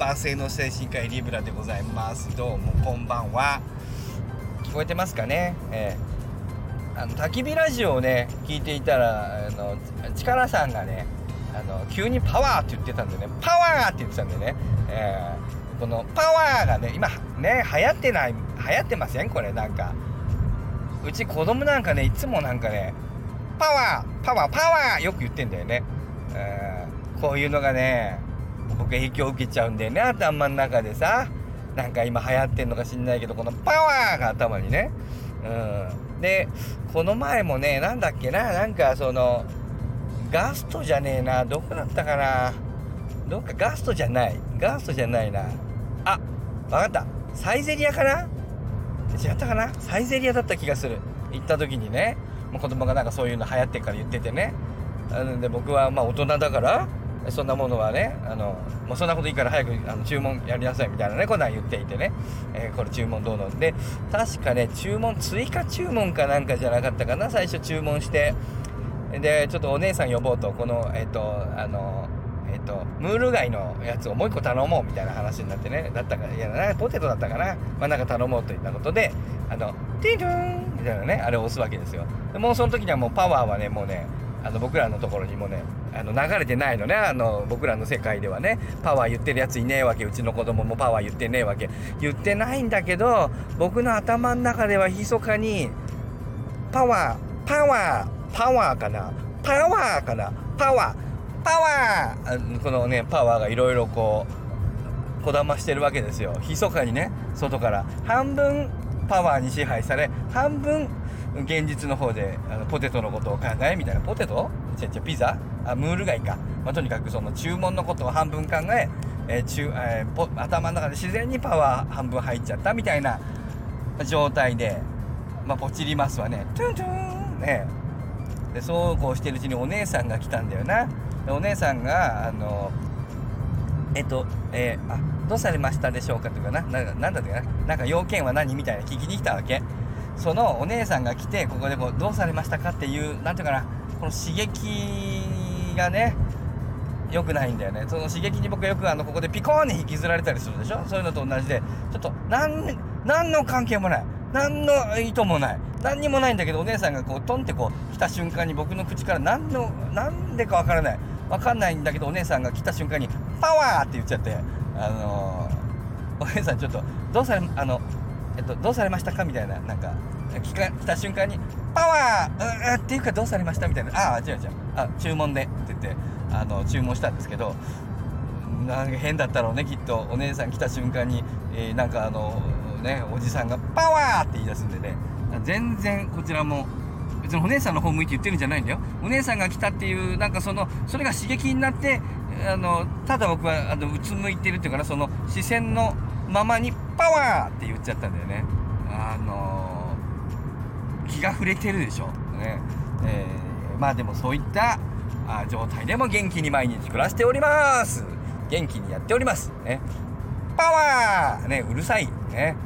万世の精神科医リブラでございます。どうもこんばんは。聞こえてますかね？えー、あの焚き火ラジオをね聞いていたらあの力さんがねあの急にパワーって言ってたんでね。パワーって言ってたんでね、えー、このパワーがね今ね流行ってない流行ってません？これなんか。うち子供なんかねいつもなんかねパワーパワーパワーよく言ってんだよね、えー、こういうのがね僕影響を受けちゃうんだよね頭の中でさ。なんか今流行ってんのか知んないけどこのパワーが頭にね。うん。でこの前もねなんだっけななんかそのガストじゃねえなどこだったかな。どっかガストじゃない。ガストじゃないな。あ分かった。サイゼリアかな。違ったかな。サイゼリアだった気がする。行った時にね。もう子供がなんかそういうの流行ってから言っててね。なので僕はまあ大人だからそんなものはねあのもうそんなこといいから早くあの注文やりなさいみたいなねこんなん言っていてね、えー、これ注文どうので確かね注文追加注文かなんかじゃなかったかな最初注文して。でちょっとお姉さん呼ぼうと。このえっ、ー、とあのえっ、ー、とムール貝のやつをもう一個頼もうみたいな話になってね。だったかいやなポテトだったかな。まあなんか頼もうといったことであのティドゥンみたいなねあれを押すわけですよ。でもうその時にはもうパワーはねもうねあの僕らのところにもねあの流れてないのね。あの僕らの世界ではね。パワー言ってるやついねえわけ。うちの子供もパワー言ってねえわけ。言ってないんだけど僕の頭の中では密かにパワーパワーパワーかな。パワーかな。パワーパワー。このねパワーがいろいろこうこだましてるわけですよ。密かにね外から。半分パワーに支配され半分現実の方であのポテトのことを考えみたいな。ポテト？ちゃちゃピザ？あムール貝か、まあ、とにかくその注文のことを半分考ええー中えー、頭の中で自然にパワー半分入っちゃったみたいな状態で、まあ、ポチりますわね。トゥントゥンね。でそうこうしてるうちにお姉さんが来たんだよな。お姉さんがあのえっとえー、あどうされましたでしょうかというかな。ななんだったかな。なんか要件は何？みたいな聞きに来たわけ。そのお姉さんが来てここでこうどうされましたかっていう何ていうかなこの刺激がね良くないんだよね。その刺激に僕よくあのここでピコーンに引きずられたりするでしょ？そういうのと同じでちょっと何何の関係もない。何の意図もない。何にもないんだけどお姉さんがこうトンってこう来た瞬間に僕の口から何の何でかわからない。わかんないんだけどお姉さんが来た瞬間にパワーって言っちゃってあのー、お姉さんちょっとどうされあのえっとどうされましたか？みたいななんか聞か来た瞬間にパワーうっていうかどうされました？みたいな。ああ違う違う。あ注文でって言ってあの注文したんですけどなんか変だったろうねきっと。お姉さん来た瞬間に、えー、なんかあのねおじさんが「パワー!」って言い出すんでね。全然こちらも別にお姉さんの方向いて言ってるんじゃないんだよ。お姉さんが来たっていうなんかそのそれが刺激になってあのただ僕はあのうつむいてるっていうかなその視線のままに「パワー!」って言っちゃったんだよね。あのー、気が触れてるでしょ、ね。えー、まあでもそういったあ状態でも元気に毎日暮らしております。元気にやっております。ね。パワーねうるさいね。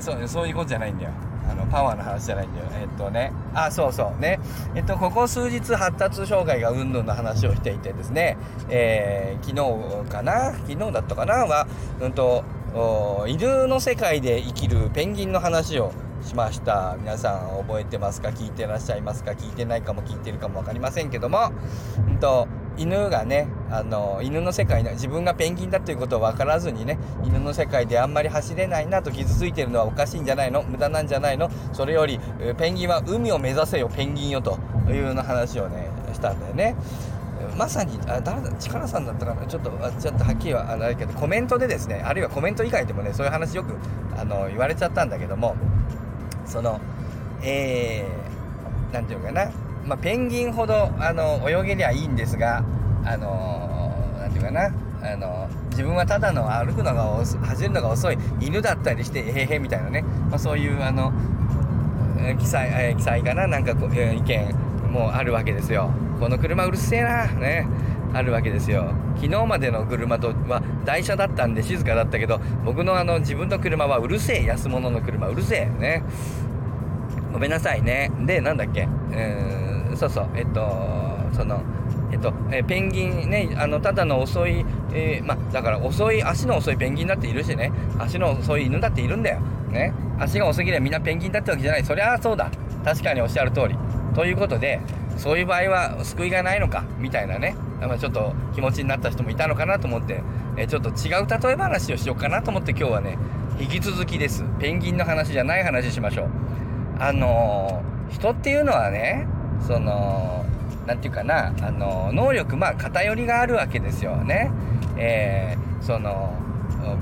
そうそういうことじゃないんだよ。あのパワーの話じゃないんだよ。えっとね。あそうそう。ね。えっとここ数日発達障害がうんぬんの話をしていてですね、えー、昨日かな？昨日だったかな？はうんと犬の世界で生きるペンギンの話をしました。皆さん覚えてますか？聞いてらっしゃいますか？聞いてないかも聞いてるかも分かりませんけども、うんと犬がねあの犬の世界自分がペンギンだということを分からずにね犬の世界であんまり走れないなと傷ついてるのはおかしいんじゃないの？無駄なんじゃないの？それよりペンギンは海を目指せよペンギンよというような話をねしたんだよね。まさにあ誰だ力さんだったかな？ちょっとちょっとはっきりはあれだけどコメントでですねあるいはコメント以外でもねそういう話よくあの言われちゃったんだけどもそのえー、なんていうかな？まあ、ペンギンほどあの泳げりゃいいんですがあのなんていうかな？あの自分はただの歩くのが走るのが遅い犬だったりしてへへみたいなね、まあ、そういうあの記載、記載かな？なんかこ、えー、意見もあるわけですよ。この車うるせえな。ね。あるわけですよ。昨日までの車とは台車だったんで静かだったけど僕のあの自分の車はうるせえ。安物の車うるせえ。ね。ごめんなさいね。でなんだっけ、えーそうそう。えっとそのえっと、えペンギン。ねあのただの遅い、えー、まだから遅い足の遅いペンギンだっているしね。足の遅い犬だっているんだよ。ね。足が遅ければみんなペンギンだってわけじゃない。そりゃそうだ。確かにおっしゃる通り。ということでそういう場合は救いがないのかみたいなね、ま、ちょっと気持ちになった人もいたのかなと思って、えちょっと違う例え話をしようかなと思って今日はね引き続きですペンギンの話じゃない話しましょうあのー、人っていうのはねその何て言うかなあの能力まあ偏りがあるわけですよね。えー、その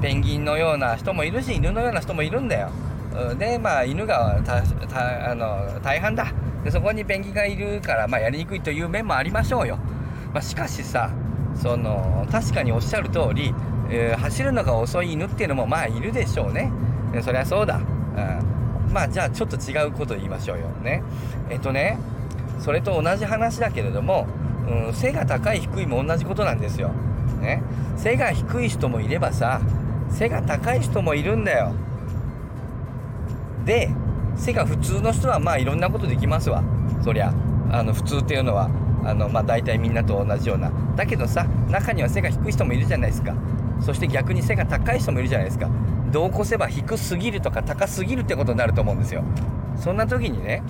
ペンギンのような人もいるし犬のような人もいるんだよ。でまあ犬があの大半だでそこにペンギンがいるから、まあ、やりにくいという面もありましょうよ。まあ、しかしさその確かにおっしゃる通り、えー、走るのが遅い犬っていうのもまあいるでしょうね。そりゃそうだ。うん、まあじゃあちょっと違うこと言いましょうよね。えっとねそれと同じ話だけれども、うん、背が高い低いも同じことなんですよ。ね、背が低い人もいればさ背が高い人もいるんだよ。で背が普通の人はまあいろんなことできますわ。そりゃあの普通っていうのはあのまあ大体みんなと同じような。だけどさ中には背が低い人もいるじゃないですか。そして逆に背が高い人もいるじゃないですか。どうこせば低すぎるとか高すぎるってことになると思うんですよ。そんな時にね、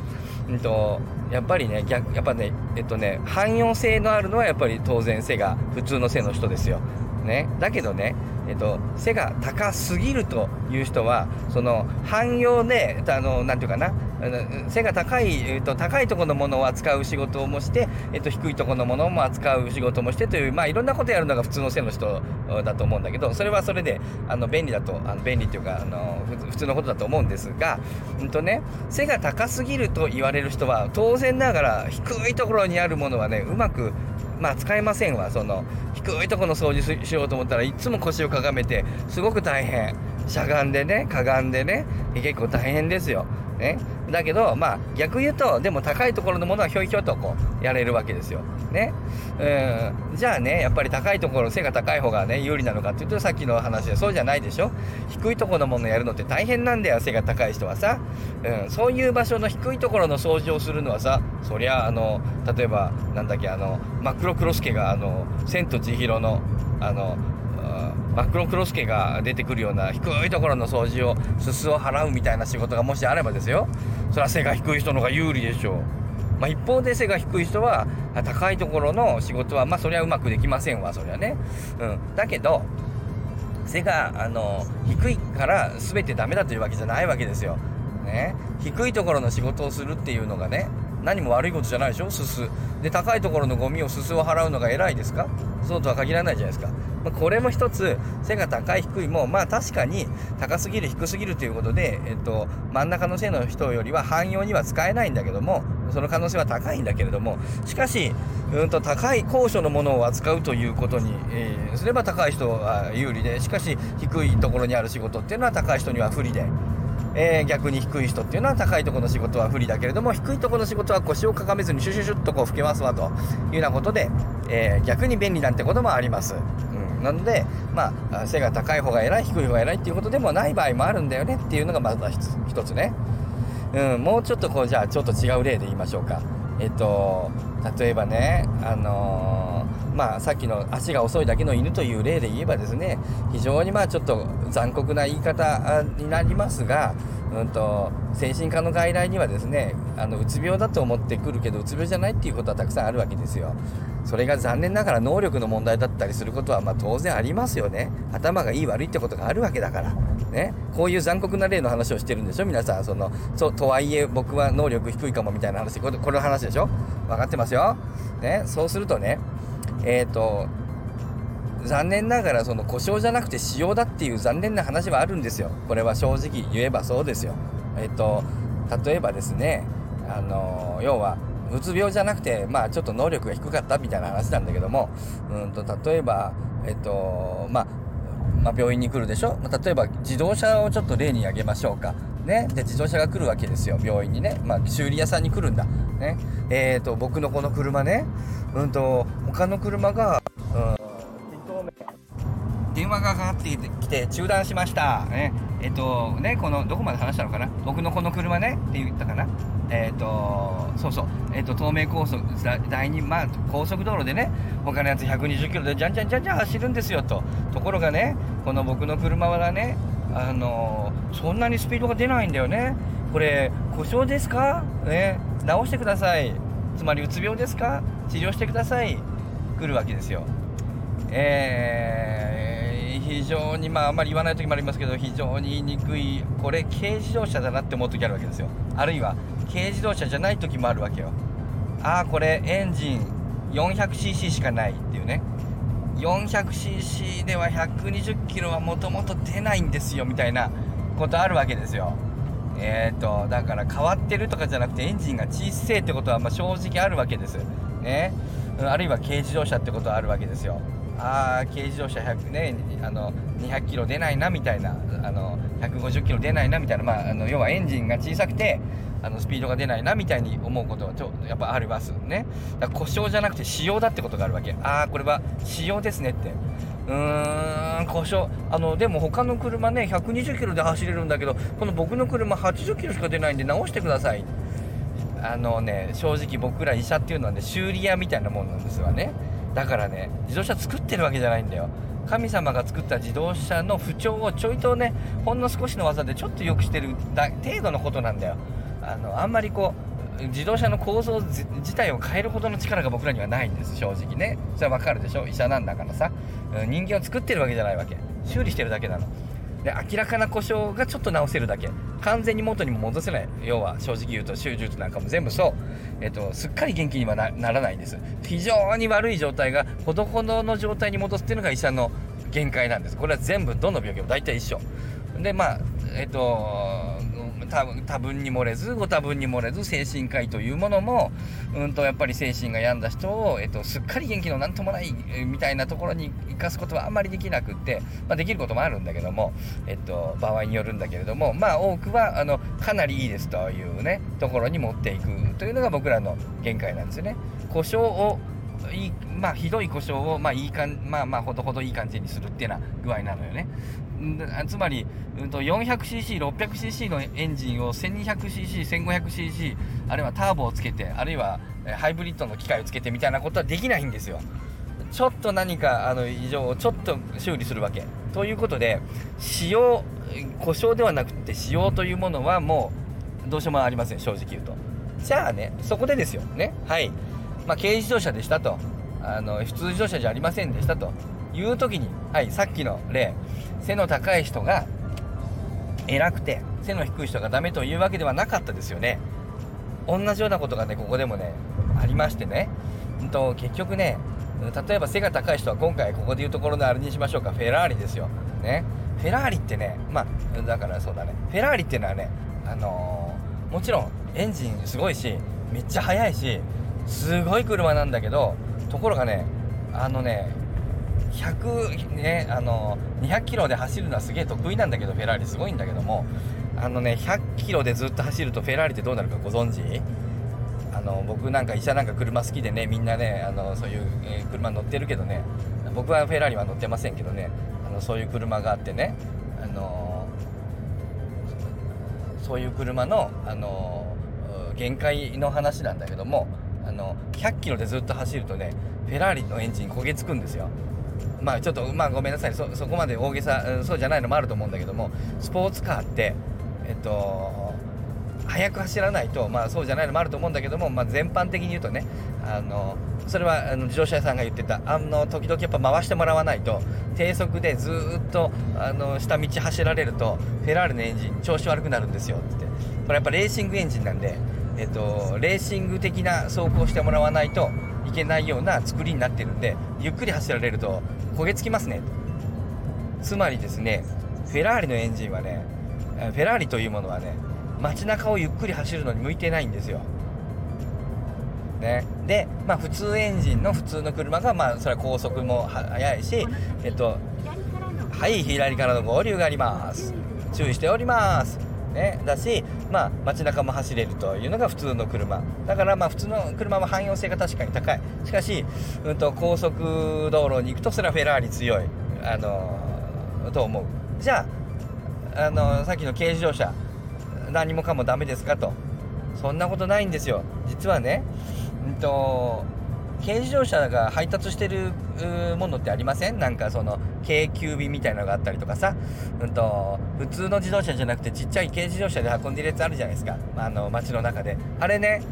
うんと、やっぱりね逆やっぱねえっとね汎用性のあるのはやっぱり当然背が普通の背の人ですよ。ね、だけどね、えっと、背が高すぎるという人はその汎用であのなていうかな背が高い、えっと、高いとこのものを扱う仕事もして、えっと、低いとこのものも扱う仕事もしてという、まあ、いろんなことやるのが普通の背の人だと思うんだけどそれはそれであの便利だとあの便利っていうかあの普通のことだと思うんですが、うんとね、背が高すぎると言われる人は当然ながら低いところにあるものはねうまくまあ使えませんわ。その低いところの掃除しようと思ったらいつも腰をかがめてすごく大変。しゃがんでねかがんでね結構大変ですよ。ね。だけどまあ逆言うとでも高いところのものはひょいひょいとこうやれるわけですよ。ね。うん。じゃあねやっぱり高いところ背が高い方がね有利なのかっていうとさっきの話でそうじゃないでしょ。低いところのものやるのって大変なんだよ背が高い人はさ、うん、そういう場所の低いところの掃除をするのはさそりゃあの例えばなんだっけあのマクロクロスケがあの「千と千尋の」あのマクロクロスケが出てくるような低いところの掃除をすすを払うみたいな仕事がもしあればですよ。それは背が低い人の方が有利でしょう。まあ、一方で背が低い人は高いところの仕事はまあそりゃうまくできませんわそりゃね。うん、だけど背があの低いから全てダメだというわけじゃないわけですよ。ね、低いところの仕事をするっていうのがね何も悪いことじゃないでしょ？すす。で高いところのゴミをすすを払うのが偉いですか？そうとは限らないじゃないですか、ま、これも一つ背が高い低いもまあ確かに高すぎる低すぎるということで、えっと、真ん中の背の人よりは汎用には使えないんだけどもその可能性は高いんだけれどもしかし、うんと高い高所のものを扱うということに、えー、すれば高い人は有利でしかし低いところにある仕事っていうのは高い人には不利で。えー、逆に低い人っていうのは高いところの仕事は不利だけれども低いところの仕事は腰をかがめずにシュシュシュッとこう吹けますわというようなことで、えー、逆に便利なんてこともあります。なので、まあ、背が高い方が偉い低い方が偉いっていうことでもない場合もあるんだよねっていうのがまずは一つね。うん、もうちょっとこうじゃあちょっと違う例で言いましょうか。えっと例えばねあのー、まあさっきの足が遅いだけの犬という例で言えばですね非常にまあちょっと残酷な言い方になりますが、うんと、精神科の外来にはですねあのうつ病だと思ってくるけどうつ病じゃないっていうことはたくさんあるわけですよ。それが残念ながら能力の問題だったりすることはま当然ありますよね。頭がいい悪いってことがあるわけだから。ね、こういう残酷な例の話をしてるんでしょ？皆さんそのそとはいえ僕は能力低いかもみたいな話これこれの話でしょ？分かってますよ、ね、そうするとねえっ、ー、と残念ながらその故障じゃなくて使用だっていう残念な話はあるんですよ。これは正直言えばそうですよ。えっ、と例えばですねあの要はうつ病じゃなくてまあちょっと能力が低かったみたいな話なんだけどもうんと例えばえっ、とまあまあ、病院に来るでしょ、まあ、例えば自動車をちょっと例に挙げましょうか。ね、で自動車が来るわけですよ。病院にね、まあ、修理屋さんに来るんだ、ね？えーと、僕のこの車ね、うんと、他の車が、うん、電話がかかってきて中断しました、ね。えっとねこのどこまで話したのかな？僕のこの車ね？って言ったかな？えっとそうそう。えっと東名高速第2まあ高速道路でね他のやつ120キロでじゃんじゃんじゃんじゃん走るんですよと。ところがねこの僕の車はねあのそんなにスピードが出ないんだよね。これ故障ですか？ね。直してください。つまりうつ病ですか？治療してください。来るわけですよ。えー、非常にまああんまり言わない時もありますけど非常に言いにくいこれ軽自動車だなって思う時あるわけですよ。あるいは軽自動車じゃない時もあるわけよ。ああこれエンジン 400cc しかないっていうね。400cc では120キロはもともと出ないんですよみたいなことあるわけですよ。えーとだから変わってるとかじゃなくてエンジンが小せえってことはま正直あるわけです。ね。あるいは軽自動車ってことはあるわけですよ。ああ軽自動車100ねあの200キロ出ないなみたいなあの150キロ出ないなみたいな、まあ、あの要はエンジンが小さくてあのスピードが出ないなみたいに思うことはちょやっぱありますね。だから故障じゃなくて仕様だってことがあるわけ。ああこれは仕様ですねって。うーん故障。あのでも他の車ね120キロで走れるんだけどこの僕の車80キロしか出ないんで直してください。あのね正直僕ら医者っていうのはね修理屋みたいなもんなんですわね。だからね自動車作ってるわけじゃないんだよ。神様が作った自動車の不調をちょいとねほんの少しの技でちょっと良くしてる程度のことなんだよ。あのあんまりこう自動車の構造自体を変えるほどの力が僕らにはないんです正直ね。それはわかるでしょ？医者なんだからさ。人間を作ってるわけじゃないわけ。修理してるだけなの。で明らかな故障がちょっと直せるだけ。完全に元にも戻せない。要は正直言うと手術なんかも全部そう、えっと、すっかり元気にはならないんです。非常に悪い状態がほどほどの状態に戻すっていうのが医者の限界なんです。これは全部どの病気も大体一緒。でまあえっと多分多分に漏れずご多分に漏れず精神科医というものも、うんとやっぱり精神が病んだ人を、えっと、すっかり元気のなんともない、みたいなところに生かすことはあんまりできなくって、まあ、できることもあるんだけども、えっと、場合によるんだけれどもまあ多くはあのかなりいいですというねところに持っていくというのが僕らの限界なんですよね。故障をいいまあ、ひどい故障を、まあ、いいかんまあまあほどほどいい感じにするっていうような具合なのよね。つまり、うんと、400cc、600cc のエンジンを 1200cc、1500cc、あるいはターボをつけて、あるいはハイブリッドの機械をつけてみたいなことはできないんですよ。ちょっと何かあの異常をちょっと修理するわけ。ということで、使用、故障ではなくて使用というものはもうどうしようもありません、正直言うと。じゃあね、そこでですよ。ね。はい。まあ、軽自動車でしたと。あの普通自動車じゃありませんでしたと。いう時に、はい、さっきの例背の高い人が偉くて背の低い人がダメというわけではなかったですよね。同じようなことがねここでもねありましてね、うんと、結局ね例えば背が高い人は今回ここでいうところのあれにしましょうか。フェラーリですよ。ね。フェラーリってねまあだからそうだね。フェラーリっていうのはねあのー、もちろんエンジンすごいしめっちゃ速いしすごい車なんだけどところがねあのね100ねあの200キロで走るのはすげえ得意なんだけどフェラーリすごいんだけどもあのね100キロでずっと走るとフェラーリってどうなるかご存知？あの僕なんか医者なんか車好きでねみんなねあのそういう、え、車乗ってるけどね僕はフェラーリは乗ってませんけどねあのそういう車があってねあのそういう車のあの限界の話なんだけどもあの100キロでずっと走るとねフェラーリのエンジン焦げつくんですよ。まあちょっとまあごめんなさい。そこまで大げさそうじゃないのもあると思うんだけどもスポーツカーってえっと速く走らないとまあそうじゃないのもあると思うんだけども、まあ、全般的に言うとねあのそれはあの自動車屋さんが言ってたあの時々やっぱ回してもらわないと低速でずっとあの下道走られるとフェラーリのエンジン調子悪くなるんですよって。これやっぱレーシングエンジンなんでえっと、レーシング的な走行してもらわないといけないような作りになってるんでゆっくり走られると焦げつきますね。つまりですねフェラーリのエンジンはねフェラーリというものはね街中をゆっくり走るのに向いてないんですよ。ね、で、まあ、普通エンジンの普通の車が、まあ、それは高速も速いし、えっと、はい左からの合流があります。注意しております。ね、だし、まあ、街中も走れるというのが普通の車。だからまあ普通の車は汎用性が確かに高い。しかし、うんと、高速道路に行くとそれはフェラーリ強い、あのー、と思う。じゃああのさっきの軽自動車何もかもダメですかと。そんなことないんですよ。実はねうんと軽自動車が配達してるものってありません？なんかその京急便みたいなのがあったりとかさ、うんと、普通の自動車じゃなくてちっちゃい軽自動車で運んでるやつあるじゃないですか、まあの街の中で。あれね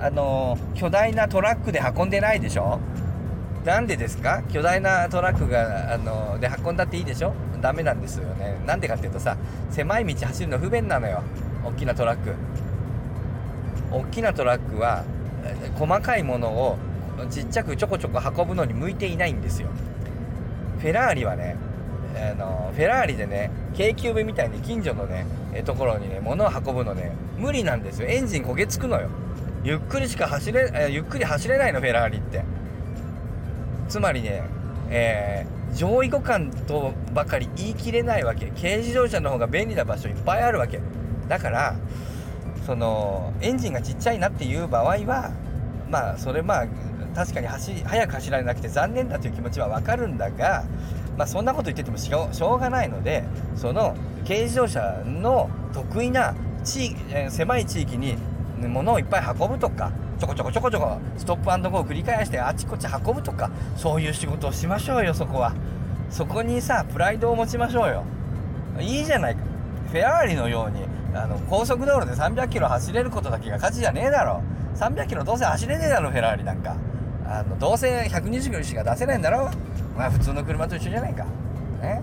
あの巨大なトラックで運んでないでしょ？なんでですか？巨大なトラックがあので運んだっていいでしょ？ダメなんですよね。なんでかっていうとさ狭い道走るの不便なのよ。大きなトラック。大きなトラックは細かいものをちっちゃくちょこちょこ運ぶのに向いていないんですよ。フェラーリはねあのフェラーリでね京急便みたいに近所のねところにね物を運ぶのね無理なんですよ。エンジン焦げつくのよ。ゆっくりしか走れゆっくり走れないのフェラーリって。つまりね、えー、上位互換とばかり言い切れないわけ。軽自動車の方が便利な場所いっぱいあるわけ。だからそのエンジンがちっちゃいなっていう場合はまあそれまあ確かに走速く走られなくて残念だという気持ちは分かるんだが、まあ、そんなこと言っててもしょうがないのでその軽自動車の得意な地狭い地域に物をいっぱい運ぶとかちょこちょこちょこちょこストップアンドゴーを繰り返してあちこち運ぶとかそういう仕事をしましょうよそこは。そこにさプライドを持ちましょうよ。いいじゃないか。フェラーリのようにあの高速道路で300キロ走れることだけが価値じゃねえだろ。300キロどうせ走れねえだろフェラーリなんか。あのどうせ120キロしか出せないんだろまあ普通の車と一緒じゃないか。ね。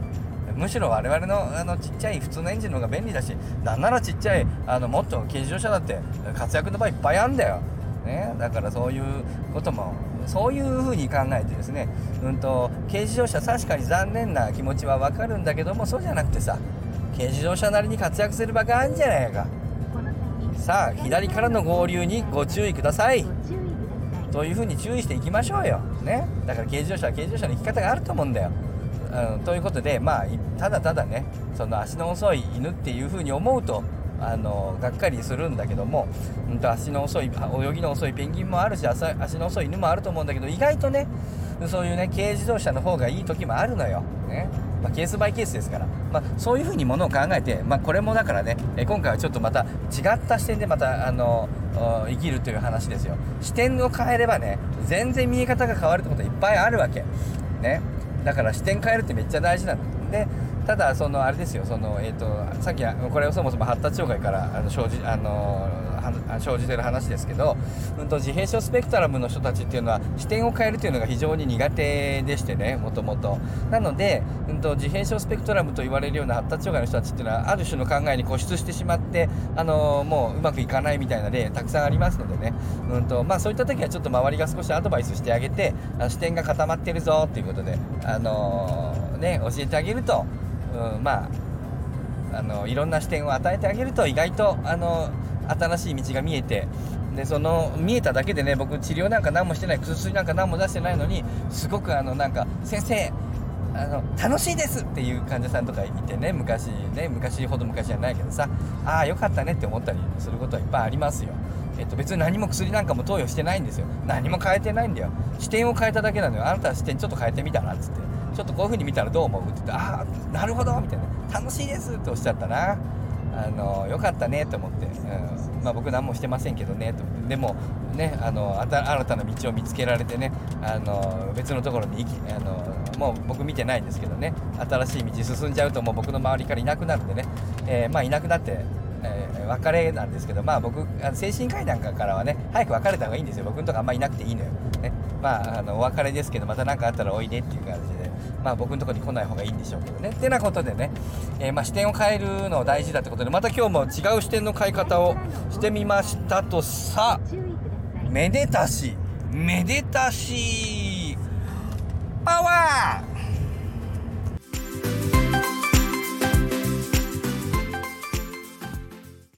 むしろ我々のあのちっちゃい普通のエンジンの方が便利だしなんならちっちゃいあのもっと軽自動車だって活躍の場合いっぱいあるんだよ。ね、だからそういうこともそういうふうに考えてですね、うんと、軽自動車確かに残念な気持ちは分かるんだけどもそうじゃなくてさ軽自動車なりに活躍する場があるんじゃないか。さあ左からの合流にご注意ください。というふうに注意していきましょうよ、ね、だから軽自動車は軽自動車の生き方があると思うんだよ、うん、ということでまあただただねその足の遅い犬っていうふうに思うとあのがっかりするんだけども、うん、と足の遅い泳ぎの遅いペンギンもあるし足の遅い犬もあると思うんだけど意外とねそういうね軽自動車の方がいい時もあるのよ、ね。まあ、ケースバイケースですから、まあ、そういうふうにものを考えて、まあ、これもだからねえ今回はちょっとまた違った視点でまたあの生きるという話ですよ。視点を変えればね全然見え方が変わるってこといっぱいあるわけ。ね。だから視点変えるってめっちゃ大事なの。でただそのあれですよ。その、えーと、さっきこれはそもそも発達障害からあの生じあの生じてる話ですけど、うんと、自閉症スペクトラムの人たちっていうのは視点を変えるというのが非常に苦手でしてねもともと。なので、うんと、自閉症スペクトラムと言われるような発達障害の人たちっていうのはある種の考えに固執してしまってあのもううまくいかないみたいな例たくさんありますのでね、うんとまあ、そういった時はちょっと周りが少しアドバイスしてあげてあ視点が固まってるぞっていうことで、あのー、ね、教えてあげるとうん、まああのいろんな視点を与えてあげると意外とあの新しい道が見えてでその見えただけでね僕治療なんか何もしてない薬なんか何も出してないのにすごくあのなんか先生あの楽しいですっていう患者さんとかいてね昔ね昔ほど昔じゃないけどさああよかったねって思ったりすることはいっぱいありますよ。えっと、別に何も薬なんかも投与してないんですよ。何も変えてないんだよ。視点を変えただけなのよ。あなたは視点ちょっと変えてみたらっつって。ちょっとこういう風に見たらどう思うって言ってああなるほどみたいな。楽しいですっておっしゃったな。あのよかったねと思って、うん。まあ、僕何もしてませんけどね。と思ってでもねあの新たな道を見つけられてね。あの別のところに行きあのもう僕見てないんですけどね。新しい道進んじゃうともう僕の周りからいなくなるんでね、えー、まあいなくなってえー、別れなんですけどまあ僕精神科医なんかからはね早く別れた方がいいんですよ。僕のとこあんまいなくていいのよ、ね、まああのお別れですけどまた何かあったらおいでっていう感じで。まあ、僕のとこに来ない方がいいんでしょうけどね。ってなことでね、えー、ま視点を変えるの大事だってことでまた今日も違う視点の変え方をしてみましたとさめでたしめでたしパワー